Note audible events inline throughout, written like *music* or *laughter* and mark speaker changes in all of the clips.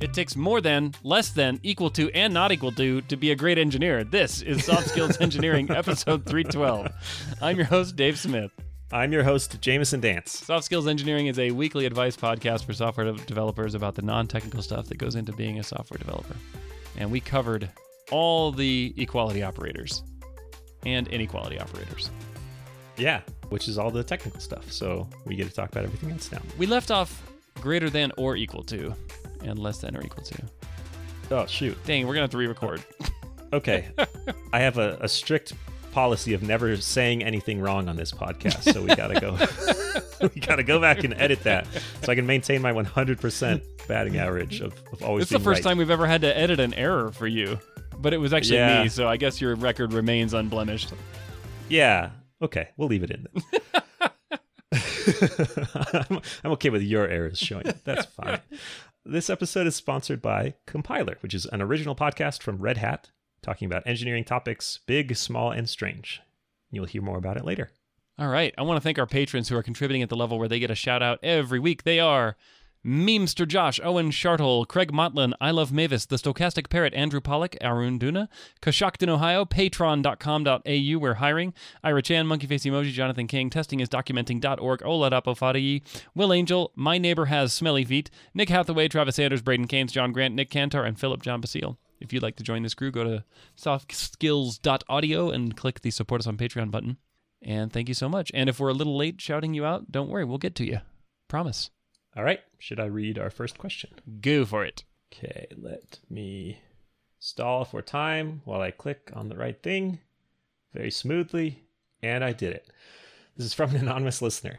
Speaker 1: It takes more than, less than, equal to, and not equal to to be a great engineer. This is Soft Skills *laughs* Engineering, episode 312. I'm your host, Dave Smith.
Speaker 2: I'm your host, Jamison Dance.
Speaker 1: Soft Skills Engineering is a weekly advice podcast for software developers about the non technical stuff that goes into being a software developer. And we covered all the equality operators and inequality operators.
Speaker 2: Yeah, which is all the technical stuff. So we get to talk about everything else now.
Speaker 1: We left off greater than or equal to, and less than or equal to.
Speaker 2: Oh, shoot.
Speaker 1: Dang, we're going to have to re record. *laughs*
Speaker 2: Okay. I have a, a strict policy of never saying anything wrong on this podcast. So we got to go. *laughs* we got to go back and edit that so I can maintain my 100% batting average of, of always
Speaker 1: It's the first
Speaker 2: right.
Speaker 1: time we've ever had to edit an error for you. But it was actually
Speaker 2: Yeah.
Speaker 1: me, so I guess your record remains unblemished.
Speaker 2: Yeah. Okay. We'll leave it in. *laughs* I'm, I'm okay with your errors showing up. That's fine. This episode is sponsored by Compiler, which is an original podcast from Red Hat talking about engineering topics, big, small, and strange. You'll hear more about it later.
Speaker 1: All right. I want to thank our patrons who are contributing at the level where they get a shout out every week. They are Memester Josh, Owen Shartle, Craig Motlin, I Love Mavis, The Stochastic Parrot, Andrew Pollock, Arun Duna, Coshocton, Ohio, patron.com.au, we're hiring, Ira Chan, Monkeyface Emoji, Jonathan King, testingisdocumenting.org, Ola Dapofadii, Will Angel, My Neighbor Has Smelly Feet, Nick Hathaway, Travis Sanders, Braden Keynes, John Grant, Nick Cantor, and Philip John Basile. If you'd like to join this crew, go to softskills.audio and click the support us on Patreon button. And thank you so much. And if we're a little late shouting you out, don't worry, we'll get to you. Promise.
Speaker 2: All right. Should I read our first question?
Speaker 1: Go for it.
Speaker 2: Okay, let me stall for time while I click on the right thing very smoothly, and I did it. This is from an anonymous listener.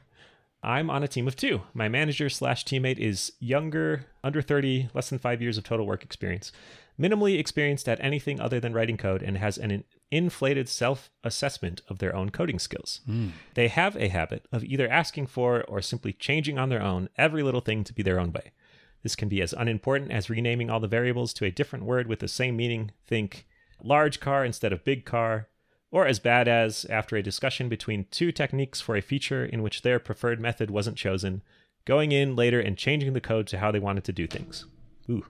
Speaker 2: I'm on a team of two. My manager slash teammate is younger, under 30, less than five years of total work experience, minimally experienced at anything other than writing code, and has an inflated self assessment of their own coding skills. Hmm. They have a habit of either asking for or simply changing on their own every little thing to be their own way. This can be as unimportant as renaming all the variables to a different word with the same meaning, think large car instead of big car, or as bad as, after a discussion between two techniques for a feature in which their preferred method wasn't chosen, going in later and changing the code to how they wanted to do things. Ooh.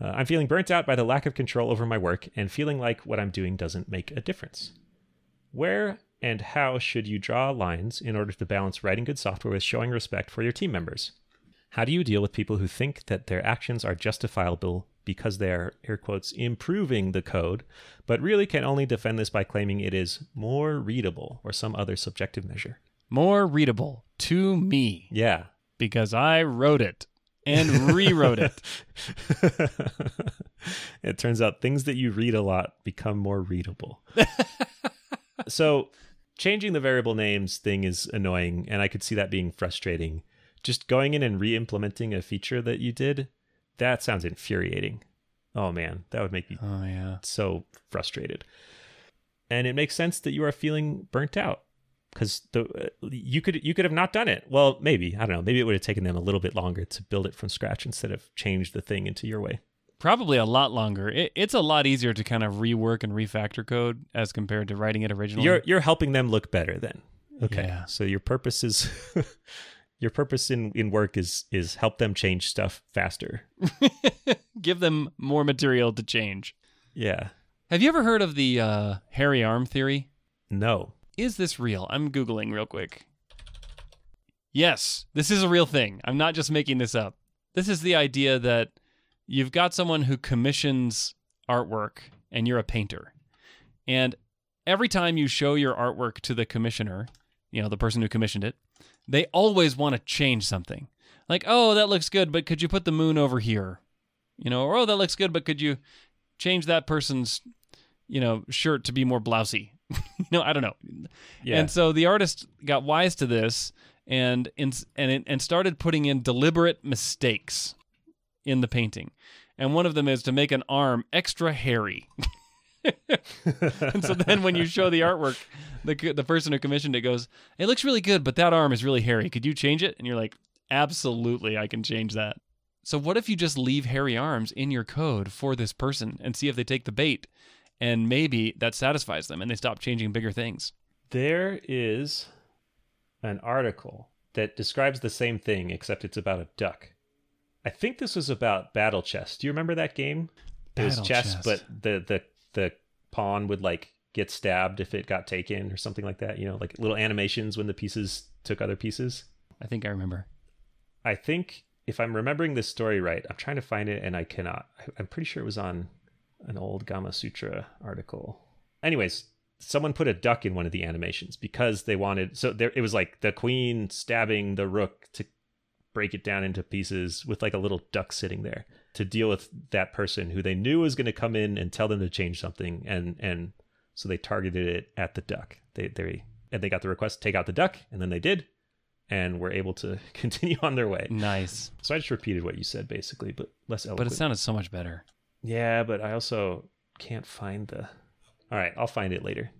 Speaker 2: Uh, I'm feeling burnt out by the lack of control over my work and feeling like what I'm doing doesn't make a difference. Where and how should you draw lines in order to balance writing good software with showing respect for your team members? How do you deal with people who think that their actions are justifiable because they are, air quotes, improving the code, but really can only defend this by claiming it is more readable or some other subjective measure?
Speaker 1: More readable to me
Speaker 2: Yeah.
Speaker 1: because I wrote it and rewrote it. *laughs*
Speaker 2: it turns out things that you read a lot become more readable. *laughs* so, changing the variable names thing is annoying, and I could see that being frustrating. Just going in and re implementing a feature that you did, that sounds infuriating. Oh man, that would make me
Speaker 1: Oh, yeah.
Speaker 2: so frustrated. And it makes sense that you are feeling burnt out because the uh, you could you could have not done it. Well, maybe I don't know. Maybe it would have taken them a little bit longer to build it from scratch instead of change the thing into your way.
Speaker 1: Probably a lot longer. It, it's a lot easier to kind of rework and refactor code as compared to writing it originally.
Speaker 2: You're you're helping them look better then. Okay.
Speaker 1: Yeah.
Speaker 2: So your purpose is *laughs* your purpose in in work is is help them change stuff faster. *laughs*
Speaker 1: Give them more material to change.
Speaker 2: Yeah.
Speaker 1: Have you ever heard of the uh, hairy arm theory?
Speaker 2: No.
Speaker 1: Is this real? I'm Googling real quick. Yes, this is a real thing. I'm not just making this up. This is the idea that you've got someone who commissions artwork and you're a painter. And every time you show your artwork to the commissioner, you know, the person who commissioned it, they always want to change something. Like, oh, that looks good, but could you put the moon over here? You know, or oh, that looks good, but could you change that person's, you know, shirt to be more blousy? *laughs* you know, I don't know.
Speaker 2: Yeah.
Speaker 1: And so the artist got wise to this and and and and started putting in deliberate mistakes in the painting. And one of them is to make an arm extra hairy. *laughs* and so then when you show the artwork, the the person who commissioned it goes, "It looks really good, but that arm is really hairy. Could you change it?" And you're like, "Absolutely, I can change that." So what if you just leave hairy arms in your code for this person and see if they take the bait and maybe that satisfies them and they stop changing bigger things.
Speaker 2: There is an article that describes the same thing, except it's about a duck. I think this was about Battle Chess. Do you remember that game? it was
Speaker 1: Battle
Speaker 2: chess,
Speaker 1: chess.
Speaker 2: but the the the pawn would like get stabbed if it got taken or something like that. You know, like little animations when the pieces took other pieces.
Speaker 1: I think I remember.
Speaker 2: I think if I'm remembering this story right, I'm trying to find it and I cannot. I'm pretty sure it was on an old Gamasutra article. Anyways, someone put a duck in one of the animations because they wanted. So there, it was like the queen stabbing the rook to break it down into pieces with like a little duck sitting there to deal with that person who they knew was going to come in and tell them to change something, and and so they targeted it at the duck. They they and they got the request to take out the duck, and then they did, and were able to *laughs* continue on their way.
Speaker 1: Nice.
Speaker 2: So I just repeated what you said basically, but less eloquent.
Speaker 1: But it sounded so much better.
Speaker 2: Yeah, but I also can't find the. All right, I'll find it later.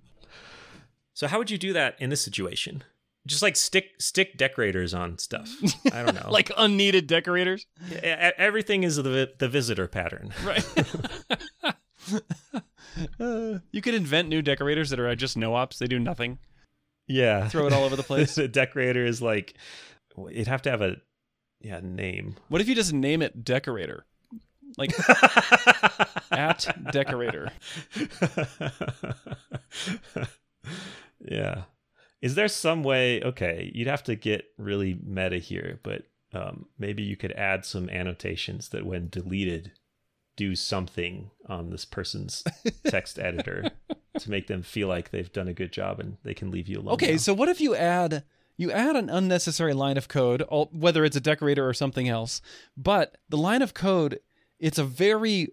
Speaker 2: So how would you do that in this situation? Just like stick stick decorators on stuff. I don't *laughs* know.
Speaker 1: Like unneeded decorators?
Speaker 2: E- everything is the the visitor pattern.
Speaker 1: Right. *laughs* Uh, you could invent new decorators that are just no ops. They do nothing.
Speaker 2: Yeah,
Speaker 1: Throw it all over the place. *laughs*
Speaker 2: the decorator is like it'd have to have a yeah name.
Speaker 1: What if you just name it decorator? Like *laughs* at decorator.
Speaker 2: yeah. Is there some way? Okay, you'd have to get really meta here, but um, maybe you could add some annotations that, when deleted, do something on this person's *laughs* text editor to make them feel like they've done a good job and they can leave you alone.
Speaker 1: Okay,
Speaker 2: now.
Speaker 1: so what if you add you add an unnecessary line of code, whether it's a decorator or something else, but the line of code it's a very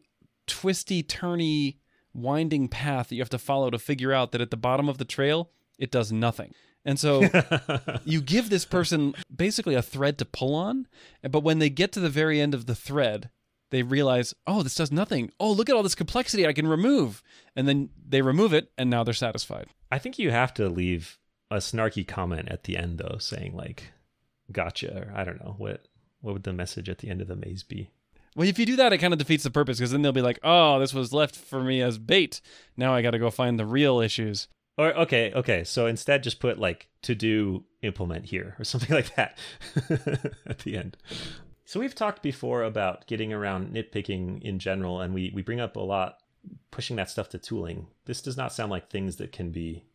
Speaker 1: twisty, turny, winding path that you have to follow to figure out that at the bottom of the trail it does nothing. And so *laughs* you give this person basically a thread to pull on, but when they get to the very end of the thread, they realize, oh, this does nothing. Oh, look at all this complexity I can remove. And then they remove it, and now they're satisfied.
Speaker 2: I think you have to leave a snarky comment at the end though, saying like "gotcha" or I don't know what. What would the message at the end of the maze be?
Speaker 1: Well, if you do that, it kind of defeats the purpose because then they'll be like, oh, this was left for me as bait. Now I got to go find the real issues.
Speaker 2: Or okay, okay. So instead, just put like to do implement here or *laughs* something like that *laughs* at the end. So we've talked before about getting around nitpicking in general, and we we bring up a lot pushing that stuff to tooling. This does not sound like things that can be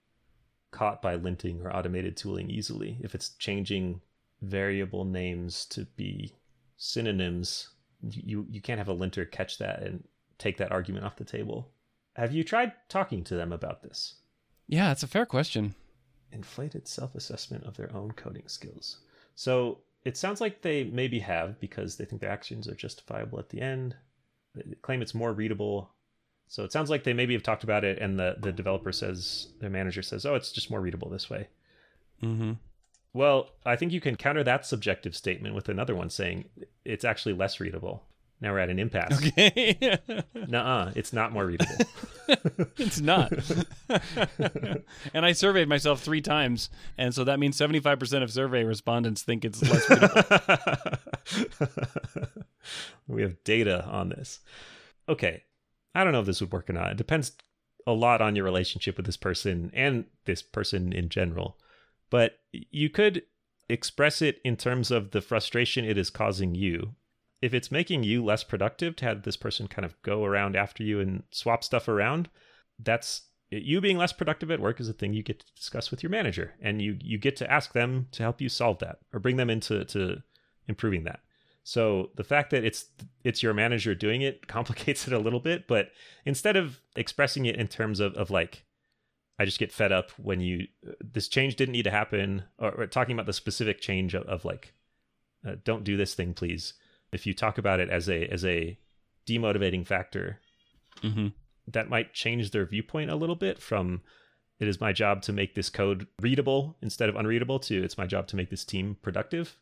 Speaker 2: caught by linting or automated tooling easily. If it's changing variable names to be synonyms, you you can't have a linter catch that and take that argument off the table. Have you tried talking to them about this?
Speaker 1: Yeah, it's a fair question.
Speaker 2: inflated self-assessment of their own coding skills. So it sounds like they maybe have because they think their actions are justifiable at the end. They claim it's more readable. So it sounds like they maybe have talked about it, and the the developer says their manager says, "Oh, it's just more readable this way."
Speaker 1: Mm-hmm.
Speaker 2: Well, I think you can counter that subjective statement with another one saying it's actually less readable. Now we're at an impasse.
Speaker 1: Okay. *laughs*
Speaker 2: Nuh-uh, it's not more readable. *laughs*
Speaker 1: it's not. *laughs* and I surveyed myself three times, and so that means seventy-five percent of survey respondents think it's less readable.
Speaker 2: we have data on this. Okay. I don't know if this would work or not. It depends a lot on your relationship with this person and this person in general. But you could express it in terms of the frustration it is causing you. If it's making you less productive to have this person kind of go around after you and swap stuff around, that's you being less productive at work is a thing you get to discuss with your manager and you you get to ask them to help you solve that or bring them into to improving that. So the fact that it's it's your manager doing it *laughs* complicates it a little bit, but instead of expressing it in terms of of like I just get fed up when you this change didn't need to happen or, or talking about the specific change of, of like uh, don't do this thing please. If you talk about it as a as a demotivating factor,
Speaker 1: mm-hmm.
Speaker 2: that might change their viewpoint a little bit from it is my job to make this code readable instead of unreadable to it's my job to make this team productive,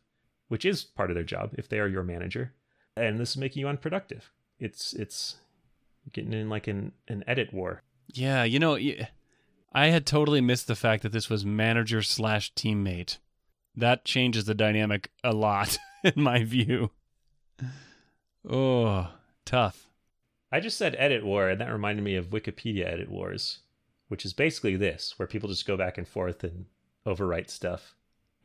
Speaker 2: which is part of their job if they are your manager. And this is making you unproductive. It's it's getting in like an, an edit war.
Speaker 1: Yeah, you know, y- I had totally missed the fact that this was manager slash teammate. That changes the dynamic a lot, *laughs* in my view. Oh, tough.
Speaker 2: I just said edit war, and that reminded me of Wikipedia edit wars, which is basically this, where people just go back and forth and overwrite stuff.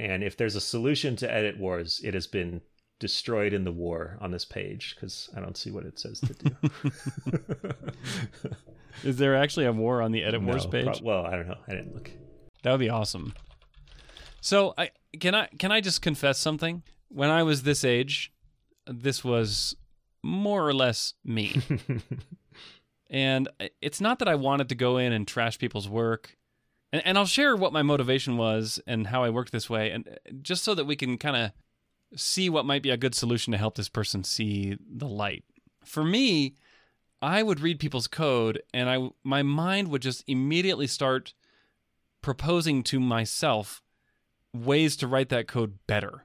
Speaker 2: And if there's a solution to edit wars, it has been destroyed in the war on this page because I don't see what it says to do. *laughs*
Speaker 1: Is there actually a war on the edit wars
Speaker 2: No,
Speaker 1: page?
Speaker 2: pro- well, I don't know. I didn't look.
Speaker 1: That would be awesome. So I can I can I just confess something? When I was this age, this was more or less me. *laughs* and it's not that I wanted to go in and trash people's work. And, and I'll share what my motivation was and how I worked this way, and uh, just so that we can kind of see what might be a good solution to help this person see the light. For me, I would read people's code, and I my mind would just immediately start proposing to myself ways to write that code better.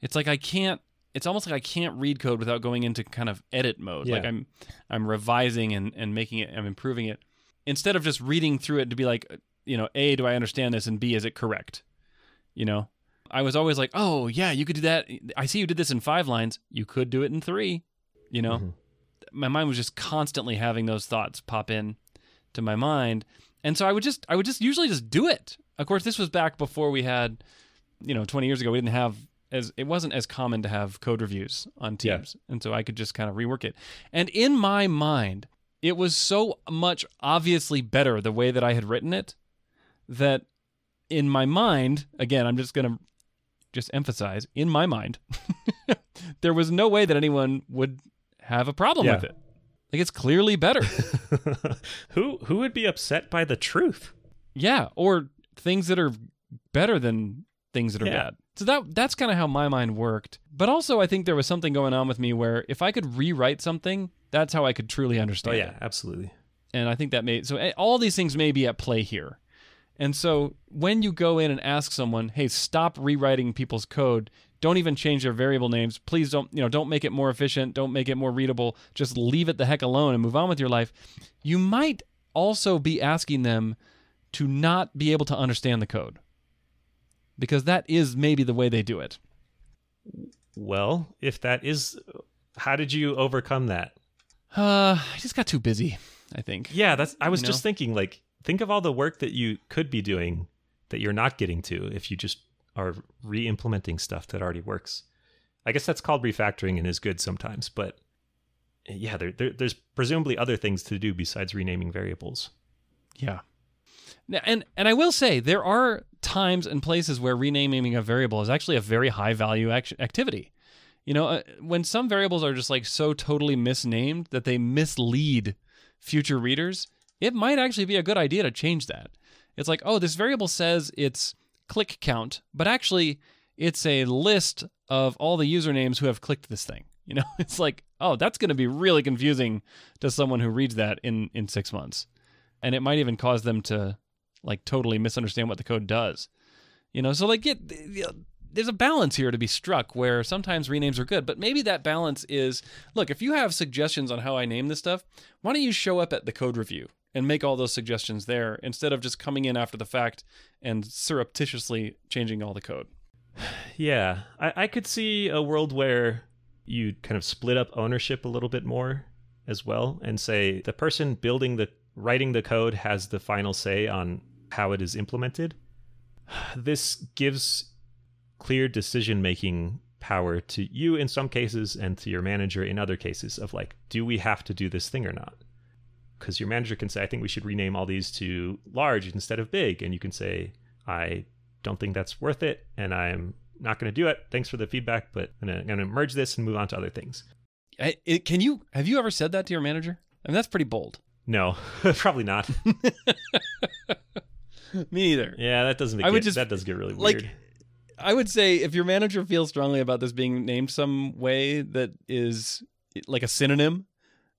Speaker 1: It's like I can't it's almost like I can't read code without going into kind of edit mode. Like I'm I'm revising and, and making it I'm improving it. Instead of just reading through it to be like, you know, A, do I understand this and B, is it correct? You know? I was always like, Oh yeah, you could do that. I see you did this in five lines. You could do it in three. You know?
Speaker 2: Mhm.
Speaker 1: my mind was just constantly having those thoughts pop in to my mind and so i would just i would just usually just do it of course this was back before we had you know 20 years ago we didn't have as it wasn't as common to have code reviews on
Speaker 2: Yeah.
Speaker 1: teams and so i could just kind of rework it and in my mind it was so much obviously better the way that i had written it that in my mind again i'm just going to just emphasize in my mind *laughs* there was no way that anyone would have a problem
Speaker 2: Yeah.
Speaker 1: with it like it's clearly better *laughs*
Speaker 2: who who would be upset by the truth?
Speaker 1: Yeah, or things that are better than things that are
Speaker 2: Yeah.
Speaker 1: bad. So that that's kind of how my mind worked. But also I think there was something going on with me where if I could rewrite something, that's how I could truly
Speaker 2: Oh
Speaker 1: understand
Speaker 2: yeah,
Speaker 1: it.
Speaker 2: absolutely.
Speaker 1: And I think that made so eh, all these things may be at play here. And so when you go in and ask someone, "Hey, stop rewriting people's code. Don't even change their variable names. Please don't, you know, don't make it more efficient, don't make it more readable. Just leave it the heck alone and move on with your life." You might also be asking them to not be able to understand the code. Because that is maybe the way they do it.
Speaker 2: Well, if that is, how did you overcome that?
Speaker 1: Uh, I just got too busy, I think.
Speaker 2: Yeah, that's. I was
Speaker 1: You
Speaker 2: just
Speaker 1: know?
Speaker 2: thinking, like, think of all the work that you could be doing that you're not getting to if you just are re-implementing stuff that already works. I guess that's called refactoring and is good sometimes, but yeah, there, there there's presumably other things to do besides renaming variables.
Speaker 1: Yeah. And and I will say there are times and places where renaming a variable is actually a very high value act- activity. You know, uh, when some variables are just like so totally misnamed that they mislead future readers, it might actually be a good idea to change that. It's like, oh, this variable says it's click count, but actually it's a list of all the usernames who have clicked this thing. *laughs* You know, it's like, oh, that's going to be really confusing to someone who reads that in in 6 months and it might even cause them to like totally misunderstand what the code does. You know, so like there's a balance here to be struck where sometimes renames are good, but maybe that balance is look, if you have suggestions on how I name this stuff, why don't you show up at the code review and make all those suggestions there instead of just coming in after the fact and surreptitiously changing all the code. *sighs*
Speaker 2: Yeah, I, I could see a world where you kind of split up ownership a little bit more as well and say the person building the writing the code has the final say on how it is implemented. *sighs* This gives clear decision making power to you in some cases and to your manager in other cases of like, do we have to do this thing or not? Because your manager can say, I think we should rename all these to large instead of big. And you can say, I don't think that's worth it and I'm not going to do it. Thanks for the feedback, but I'm going to merge this and move on to other things.
Speaker 1: I, it, can you have you ever said that to your manager? I mean, that's pretty bold.
Speaker 2: No, *laughs* probably not. *laughs*
Speaker 1: Me neither.
Speaker 2: Yeah, that doesn't make
Speaker 1: I would
Speaker 2: it,
Speaker 1: just-
Speaker 2: that does get really
Speaker 1: like,
Speaker 2: weird.
Speaker 1: I would say if your manager feels strongly about this being named some way that is like a synonym,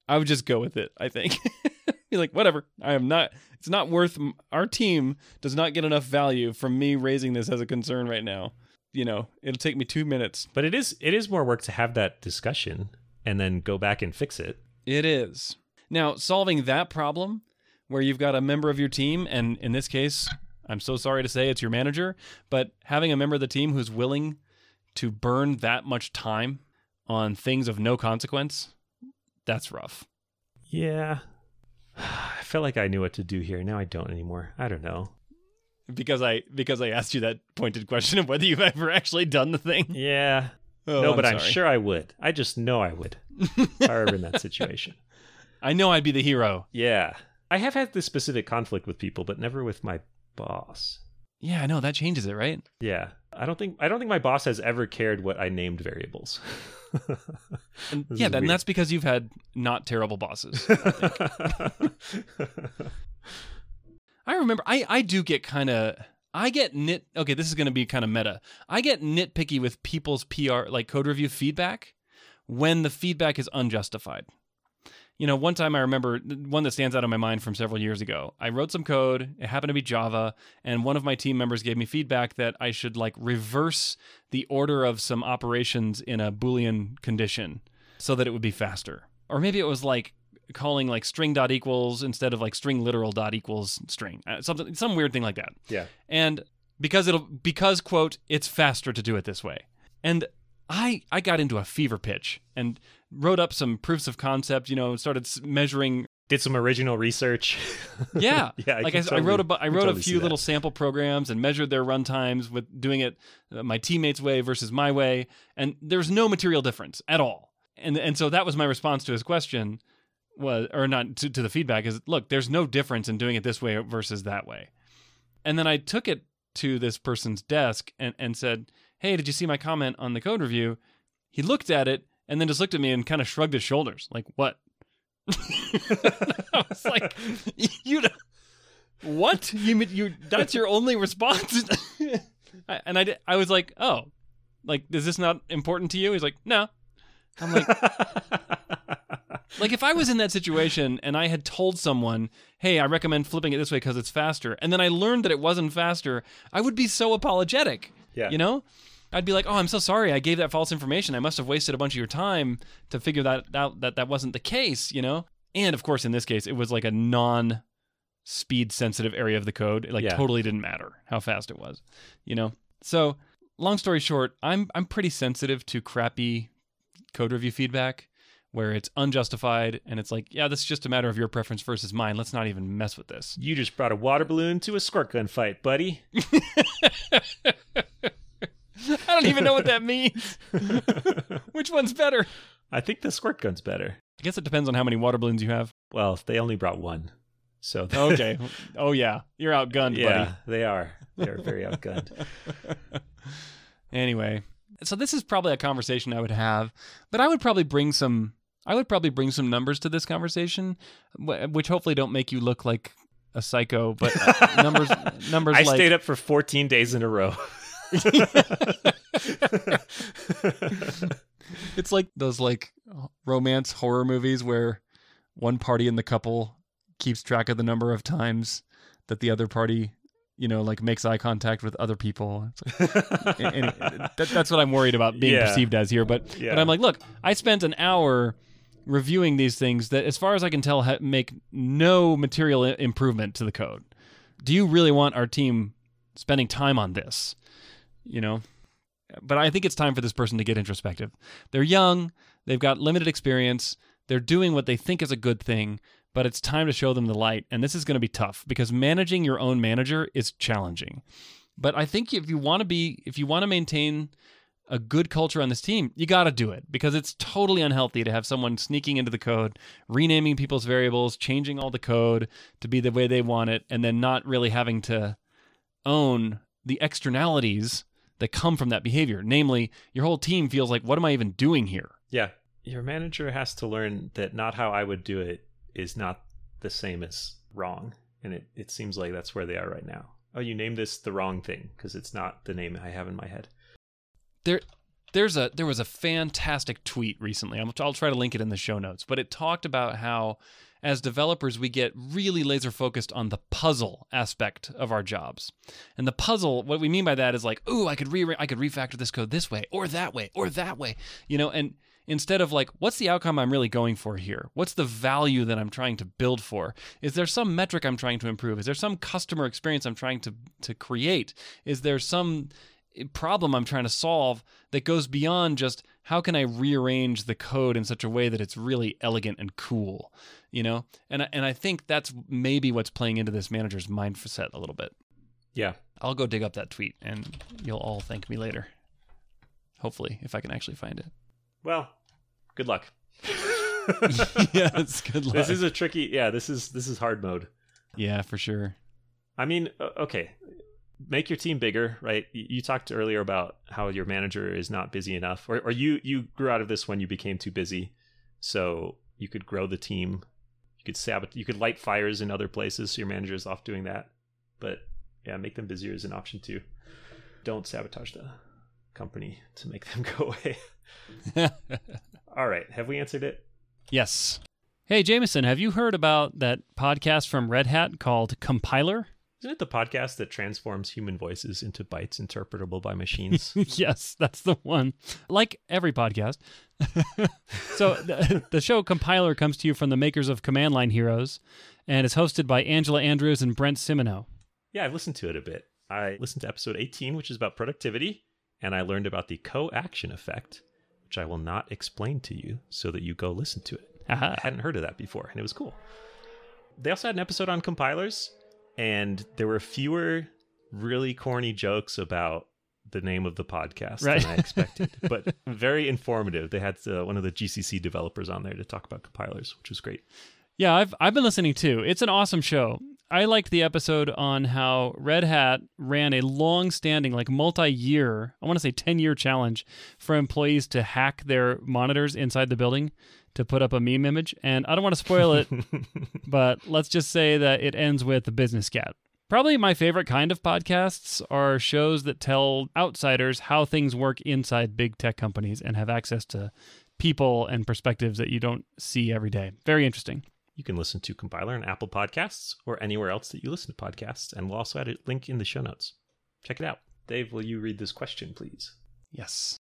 Speaker 1: I would just go with it. I think. *laughs* Be like, whatever. I am not. It's not worth. Our team does not get enough value from me raising this as a concern right now. You know, it'll take me two minutes.
Speaker 2: But it is it is more work to have that discussion and then go back and fix it.
Speaker 1: It is. Now, solving that problem where you've got a member of your team, and in this case, I'm so sorry to say it's your manager, but having a member of the team who's willing to burn that much time on things of no consequence, that's rough.
Speaker 2: Yeah. *sighs* I felt like I knew what to do here. Now I don't anymore. I don't know.
Speaker 1: Because I because I asked you that pointed question of whether you've ever actually done the thing.
Speaker 2: Yeah.
Speaker 1: Oh,
Speaker 2: no, but I'm sure I would. I just know I would. if I were in that situation. *laughs*
Speaker 1: I know I'd be the hero.
Speaker 2: Yeah. I have had this specific conflict with people, but never with my boss.
Speaker 1: Yeah, I know that changes it, right?
Speaker 2: Yeah. I don't think I don't think my boss has ever cared what I named variables. *laughs*
Speaker 1: And yeah, then that's because you've had not terrible bosses. I *laughs* remember I I do get kind of I get nit okay, this is going to be kind of meta. I get nitpicky with people's PR like code review feedback when the feedback is unjustified. You know, one time I remember one that stands out in my mind from several years ago. I wrote some code, it happened to be Java, and one of my team members gave me feedback that I should like reverse the order of some operations in a boolean condition so that it would be faster. Or maybe it was like calling like string dot equals instead of like string literal dot equals string. Uh, something some weird thing like that.
Speaker 2: yeah.
Speaker 1: And because it'll because quote it's faster to do it this way. And I I got into a fever pitch and wrote up some proofs of concept, you know, started measuring
Speaker 2: Did some original research. *laughs*
Speaker 1: yeah,
Speaker 2: yeah.
Speaker 1: like I, s- I
Speaker 2: totally-
Speaker 1: wrote a bu- I wrote
Speaker 2: totally
Speaker 1: a few little sample programs and measured their run times with doing it uh, my teammates' way versus my way, and there's no material difference at all. And and so that was my response to his question was or not to, to the feedback is look, there's no difference in doing it this way versus that way. And then I took it to this person's desk and, and said, Hey, did you see my comment on the code review? He looked at it and then just looked at me and kind of shrugged his shoulders, like, what? *laughs* I was like, *laughs* you don't- *laughs* what? You mean you that's your only response? And I did, I was like, "Oh. Like is this not important to you?" He's like, "No." I'm like like if I was in that situation and I had told someone, "Hey, I recommend flipping it this way because it's faster." And then I learned that it wasn't faster, I would be so apologetic.
Speaker 2: yeah.
Speaker 1: You know? I'd be like, "Oh, I'm so sorry. I gave that false information. I must have wasted a bunch of your time to figure that out that that wasn't the case, you know?" And of course, in this case, it was like a non speed sensitive area of the code. It like
Speaker 2: Yeah.
Speaker 1: totally didn't matter how fast it was, you know? So, long story short, I'm I'm pretty sensitive to crappy code review feedback where it's unjustified and it's like, yeah, this is just a matter of your preference versus mine. Let's not even mess with this.
Speaker 2: You just brought a water balloon to a squirt gun fight, buddy. *laughs*
Speaker 1: I don't even know what that *laughs* means. *laughs* Which one's better?
Speaker 2: I think the squirt gun's better.
Speaker 1: I guess it depends on how many water balloons you have.
Speaker 2: Well, they only brought one. So *laughs*
Speaker 1: Okay. oh yeah, you're outgunned,
Speaker 2: yeah, they are. They're very outgunned.
Speaker 1: Anyway, so this is probably a conversation I would have, but I would probably bring some. I would probably bring some numbers to this conversation, which hopefully don't make you look like a psycho. But uh, numbers, numbers
Speaker 2: I
Speaker 1: like
Speaker 2: stayed up for 14 days in a row. *laughs*
Speaker 1: it's like those like romance horror movies where one party in the couple keeps track of the number of times that the other party, you know, like makes eye contact with other people. It's like, *laughs* and- and that, that's what I'm worried about being
Speaker 2: Yeah.
Speaker 1: perceived as here. But
Speaker 2: Yeah.
Speaker 1: but I'm like, look, I spent an hour reviewing these things that, as far as I can tell, ha- make no material i- improvement to the code. Do you really want our team spending time on this? You know, but I think it's time for this person to get introspective. They're young, they've got limited experience, they're doing what they think is a good thing, but it's time to show them the light. And this is going to be tough because managing your own manager is challenging. But I think if you want to be, if you want to maintain a good culture on this team, you got to do it because it's totally unhealthy to have someone sneaking into the code, renaming people's variables, changing all the code to be the way they want it, and then not really having to own the externalities that come from that behavior. Namely, your whole team feels like, what am I even doing here?
Speaker 2: yeah. Your manager has to learn that not how I would do it is not the same as wrong. And it, it seems like that's where they are right now. Oh, you named this the wrong thing because it's not the name I have in my head.
Speaker 1: there there's a there was a fantastic tweet recently. I'm, I'll try to link it in the show notes, but it talked about how as developers we get really laser focused on the puzzle aspect of our jobs. And the puzzle, what we mean by that is like, "Ooh, I could re I could refactor this code this way or that way or that way." You know, and instead of like, what's the outcome I'm really going for here? What's the value that I'm trying to build for? Is there some metric I'm trying to improve? Is there some customer experience I'm trying to to create? Is there some problem I'm trying to solve that goes beyond just how can I rearrange the code in such a way that it's really elegant and cool, you know? And I- and I think that's maybe what's playing into this manager's mindset a little bit.
Speaker 2: Yeah.
Speaker 1: I'll go dig up that tweet and you'll all thank me later. Hopefully, if I can actually find it.
Speaker 2: Well, good luck. *laughs*
Speaker 1: yes, good luck.
Speaker 2: This is a tricky. Yeah, this is this is hard mode.
Speaker 1: yeah, for sure.
Speaker 2: I mean, okay, make your team bigger, right? You, you talked earlier about how your manager is not busy enough, or or you you grew out of this when you became too busy, so you could grow the team. You could sabotage. You could light fires in other places, so your manager is off doing that. But yeah, make them busier is an option too. Don't sabotage the company to make them *laughs* go away. *laughs* All right, have we answered it?
Speaker 1: yes. Hey, Jamison, have you heard about that podcast from Red Hat called Compiler?
Speaker 2: Isn't it the podcast that transforms human voices into bytes interpretable by machines? *laughs*
Speaker 1: yes, that's the one. Like every podcast. *laughs* so the, the show Compiler comes to you from the makers of Command Line Heroes and is hosted by Angela Andrews and Brent Simoneaux.
Speaker 2: yeah, I've listened to it a bit. I listened to episode 18, which is about productivity, and I learned about the co action effect, which I will not explain to you so that you go listen to it.
Speaker 1: Aha.
Speaker 2: I hadn't heard of that before, and it was cool. They also had an episode on compilers, and there were fewer really corny jokes about the name of the podcast
Speaker 1: Right.
Speaker 2: than I expected, *laughs* but very informative. They had uh, one of the GCC developers on there to talk about compilers, which was great.
Speaker 1: Yeah, I've I've been listening too. It's an awesome show. I liked the episode on how Red Hat ran a long-standing, like multi-year, I want to say 10-year challenge for employees to hack their monitors inside the building to put up a meme image. And I don't want to spoil it, *laughs* but let's just say that it ends with the business cat. Probably my favorite kind of podcasts are shows that tell outsiders how things work inside big tech companies and have access to people and perspectives that you don't see every day. Very interesting.
Speaker 2: You can listen to Compiler on Apple Podcasts or anywhere else that you listen to podcasts, and we'll also add a link in the show notes. Check it out. Dave, will you read this question, please?
Speaker 1: Yes.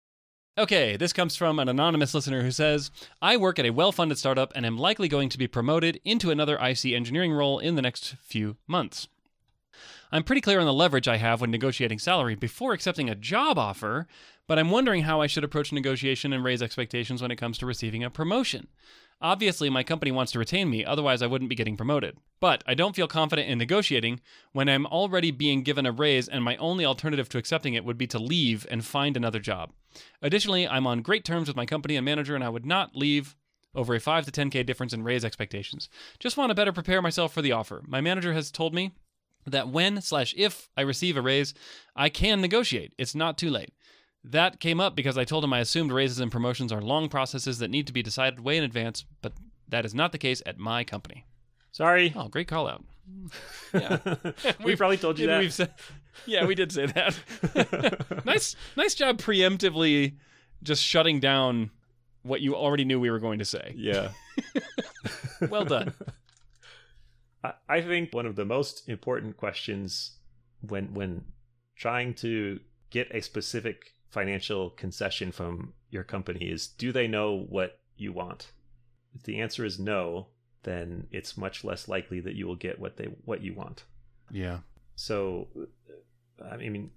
Speaker 1: Okay, this comes from an anonymous listener who says I work at a well funded startup and am likely going to be promoted into another IC engineering role in the next few months. I'm pretty clear on the leverage I have when negotiating salary before accepting a job offer, but I'm wondering how I should approach negotiation and raise expectations when it comes to receiving a promotion. Obviously, my company wants to retain me, otherwise, I wouldn't be getting promoted. But I don't feel confident in negotiating when I'm already being given a raise and my only alternative to accepting it would be to leave and find another job. Additionally, I'm on great terms with my company and manager, and I would not leave over a 5 to 10k difference in raise expectations. Just want to better prepare myself for the offer. My manager has told me that when slash if I receive a raise, I can negotiate. It's not too late. That came up because I told him I assumed raises and promotions are long processes that need to be decided way in advance, but that is not the case at my company.
Speaker 2: Sorry.
Speaker 1: Oh, great call out. Yeah. *laughs*
Speaker 2: we probably told you that.
Speaker 1: we've said, yeah, we did say that. *laughs* nice, nice job preemptively just shutting down what you already knew we were going to say.
Speaker 2: Yeah. *laughs*
Speaker 1: Well done.
Speaker 2: I- I think one of the most important questions when when trying to get a specific financial concession from your company is do they know what you want? If the answer is no, then it's much less likely that you will get what they what you want.
Speaker 1: Yeah.
Speaker 2: So uh, I mean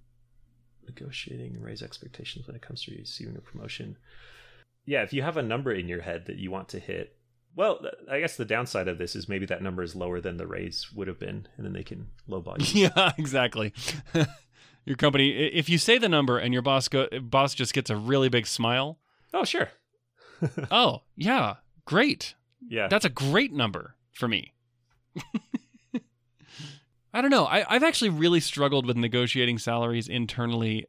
Speaker 2: negotiating and raise expectations when it comes to receiving a promotion. Yeah, if you have a number in your head that you want to hit, well, I guess the downside of this is maybe that number is lower than the raise would have been, and then they can lowball you. *laughs*
Speaker 1: Yeah, exactly. *laughs* your company, if you say the number and your boss go, boss just gets a really big smile,
Speaker 2: oh, sure. *laughs* *laughs*
Speaker 1: oh yeah, great.
Speaker 2: Yeah.
Speaker 1: That's a great number for me. *laughs* I don't know. I, I've actually really struggled with negotiating salaries internally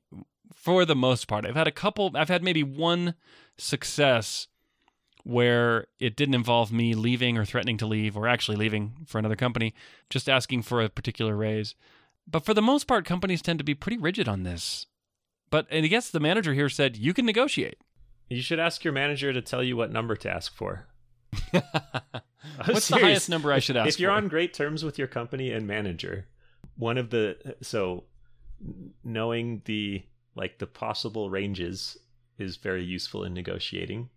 Speaker 1: for the most part. I've had a couple, I've had maybe one success where it didn't involve me leaving or threatening to leave or actually leaving for another company, just asking for a particular raise. But for the most part, companies tend to be pretty rigid on this. But and I guess the manager here said you can negotiate.
Speaker 2: you should ask your manager to tell you what number to ask for. *laughs* *laughs*
Speaker 1: What's the highest number I should ask
Speaker 2: if you're
Speaker 1: for?
Speaker 2: on great terms with your company and manager one of the so knowing the like the possible ranges is very useful in negotiating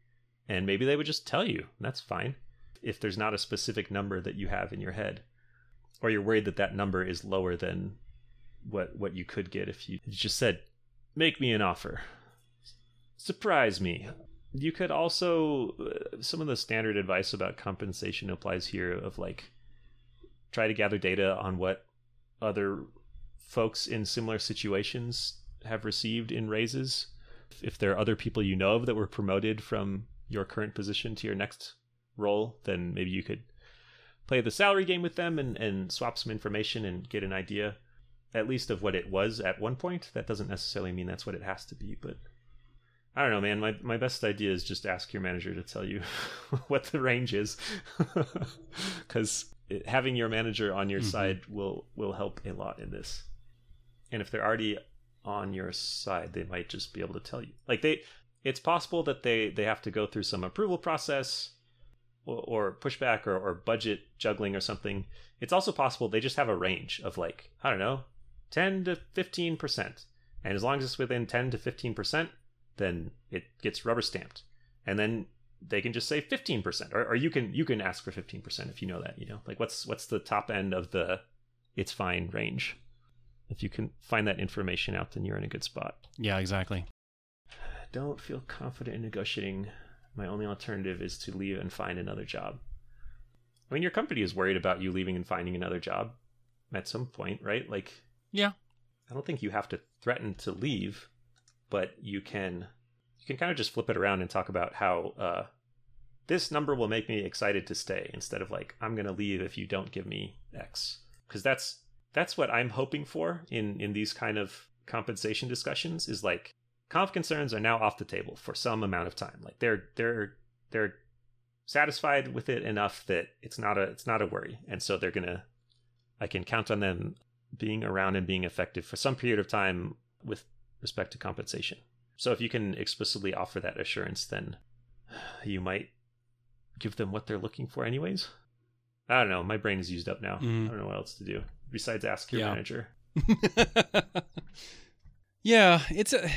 Speaker 2: and maybe they would just tell you that's fine if there's not a specific number that you have in your head or you're worried that that number is lower than what what you could get if you just said make me an offer. Surprise me. You could also uh, some of the standard advice about compensation applies here of like try to gather data on what other folks in similar situations have received in raises. If there are other people you know of that were promoted from your current position to your next role, then maybe you could play the salary game with them and, and swap some information and get an idea at least of what it was at one point. That doesn't necessarily mean that's what it has to be, but I don't know, man. My my best idea is just ask your manager to tell you *laughs* what the range is, *laughs* because having your manager on your mm-hmm. side will will help a lot in this. And if they're already on your side, they might just be able to tell you. Like they, it's possible that they they have to go through some approval process or, or pushback or, or budget juggling or something. It's also possible they just have a range of like I don't know, ten to fifteen percent, and as long as it's within ten to fifteen percent then it gets rubber stamped. And then they can just say 15% or, or you can you can ask for 15% if you know that you know? Like what's what's the top end of the it's fine range? If you can find that information out then you're in a good spot.
Speaker 1: Yeah exactly.
Speaker 2: Don't feel confident in negotiating my only alternative is to leave and find another job. I mean your company is worried about you leaving and finding another job at some point right? Like
Speaker 1: yeah.
Speaker 2: I don't think you have to threaten to leave but you can you can kind of just flip it around and talk about how uh, this number will make me excited to stay instead of like I'm going to leave if you don't give me X. Because that's that's what I'm hoping for in in these kind of compensation discussions is like conf concerns are now off the table for some amount of time like they're they're they're satisfied with it enough that it's not a it's not a worry and so they're gonna i can count on them being around and being effective for some period of time with respect to compensation. So if you can explicitly offer that assurance, then you might give them what they're looking for, anyways. I don't know. My brain is used up now. Mm. I don't know what else to do besides ask your yeah. manager. *laughs*
Speaker 1: yeah, it's a.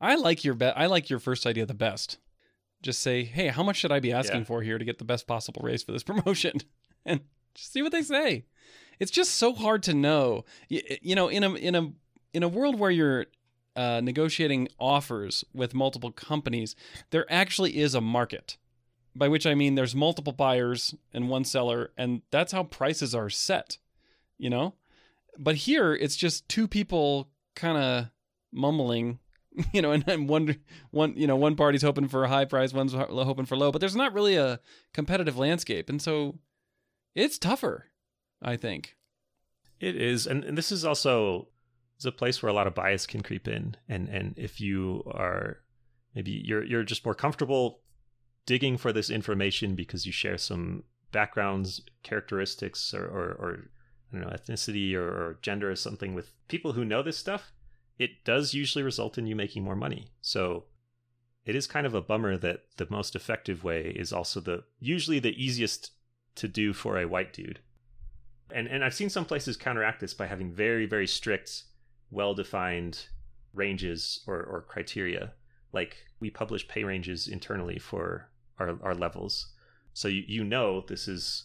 Speaker 1: I like your bet. I like your first idea the best. Just say, hey, how much should I be asking yeah. for here to get the best possible raise for this *laughs* promotion, *laughs* and just see what they say. It's just so hard to know. You, you know, in a in a in a world where you're uh, negotiating offers with multiple companies, there actually is a market. By which I mean there's multiple buyers and one seller, and that's how prices are set, you know? But here it's just two people kind of mumbling, *laughs* you know, and, and one one you know one party's hoping for a high price, one's hoping for low, but there's not really a competitive landscape, and so it's tougher, I think.
Speaker 2: It is, and, and this is also it's a place where a lot of bias can creep in and and if you are maybe you're you're just more comfortable digging for this information because you share some backgrounds characteristics or or, or I don't know ethnicity or, or gender or something with people who know this stuff it does usually result in you making more money so it is kind of a bummer that the most effective way is also the usually the easiest to do for a white dude and and I've seen some places counteract this by having very very strict well defined ranges or, or criteria. Like we publish pay ranges internally for our, our levels. So you, you know this is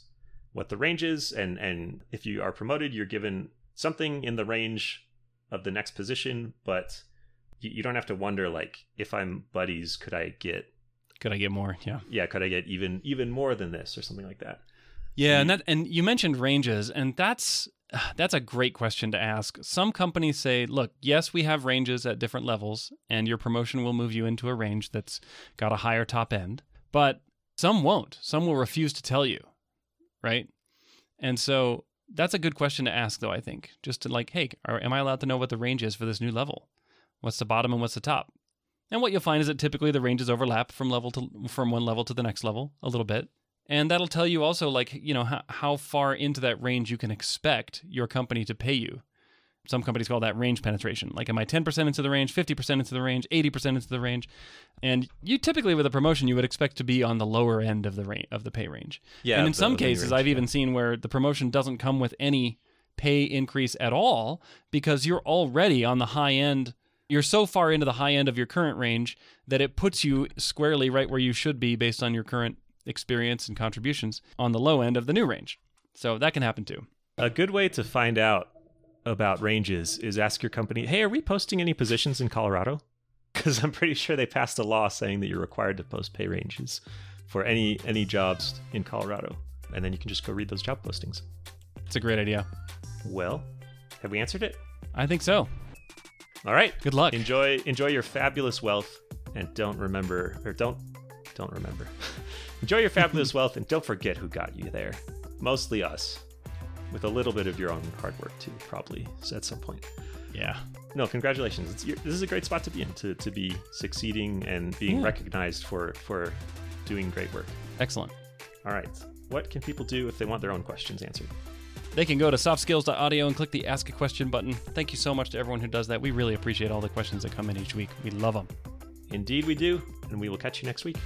Speaker 2: what the range is, and, and if you are promoted, you're given something in the range of the next position, but you, you don't have to wonder like if I'm buddies, could I get
Speaker 1: could I get more? Yeah.
Speaker 2: Yeah, could I get even even more than this or something like that?
Speaker 1: Yeah, and that and you mentioned ranges, and that's *sighs* that's a great question to ask. Some companies say, look, yes, we have ranges at different levels, and your promotion will move you into a range that's got a higher top end, but some won't. Some will refuse to tell you, right? And so that's a good question to ask, though, I think, just to like, hey, are, am I allowed to know what the range is for this new level? What's the bottom and what's the top? And what you'll find is that typically the ranges overlap from level to from one level to the next level a little bit and that'll tell you also like you know how, how far into that range you can expect your company to pay you some companies call that range penetration like am i 10% into the range 50% into the range 80% into the range and you typically with a promotion you would expect to be on the lower end of the range of the pay range yeah and in some cases range, i've yeah. even seen where the promotion doesn't come with any pay increase at all because you're already on the high end you're so far into the high end of your current range that it puts you squarely right where you should be based on your current experience and contributions on the low end of the new range. So that can happen too.
Speaker 2: A good way to find out about ranges is ask your company, hey, are we posting any positions in Colorado? *laughs* Because I'm pretty sure they passed a law saying that you're required to post pay ranges for any any jobs in Colorado. And then you can just go read those job postings.
Speaker 1: It's a great idea.
Speaker 2: Well, have we answered it?
Speaker 1: I think so.
Speaker 2: All right.
Speaker 1: Good luck.
Speaker 2: Enjoy enjoy your fabulous wealth and don't remember or don't don't remember. *laughs* enjoy your fabulous *laughs* wealth and don't forget who got you there. Mostly us. With a little bit of your own hard work too, probably at some point.
Speaker 1: Yeah.
Speaker 2: No, congratulations. It's, you're, this is a great spot to be in to, to be succeeding and being
Speaker 1: Yeah.
Speaker 2: recognized for for doing great work.
Speaker 1: Excellent.
Speaker 2: All right. What can people do if they want their own questions answered?
Speaker 1: They can go to softskills.audio and click the Ask a Question button. Thank you so much to everyone who does that. We really appreciate all the questions that come in each week. We love them.
Speaker 2: Indeed, we do, and we will catch you next week.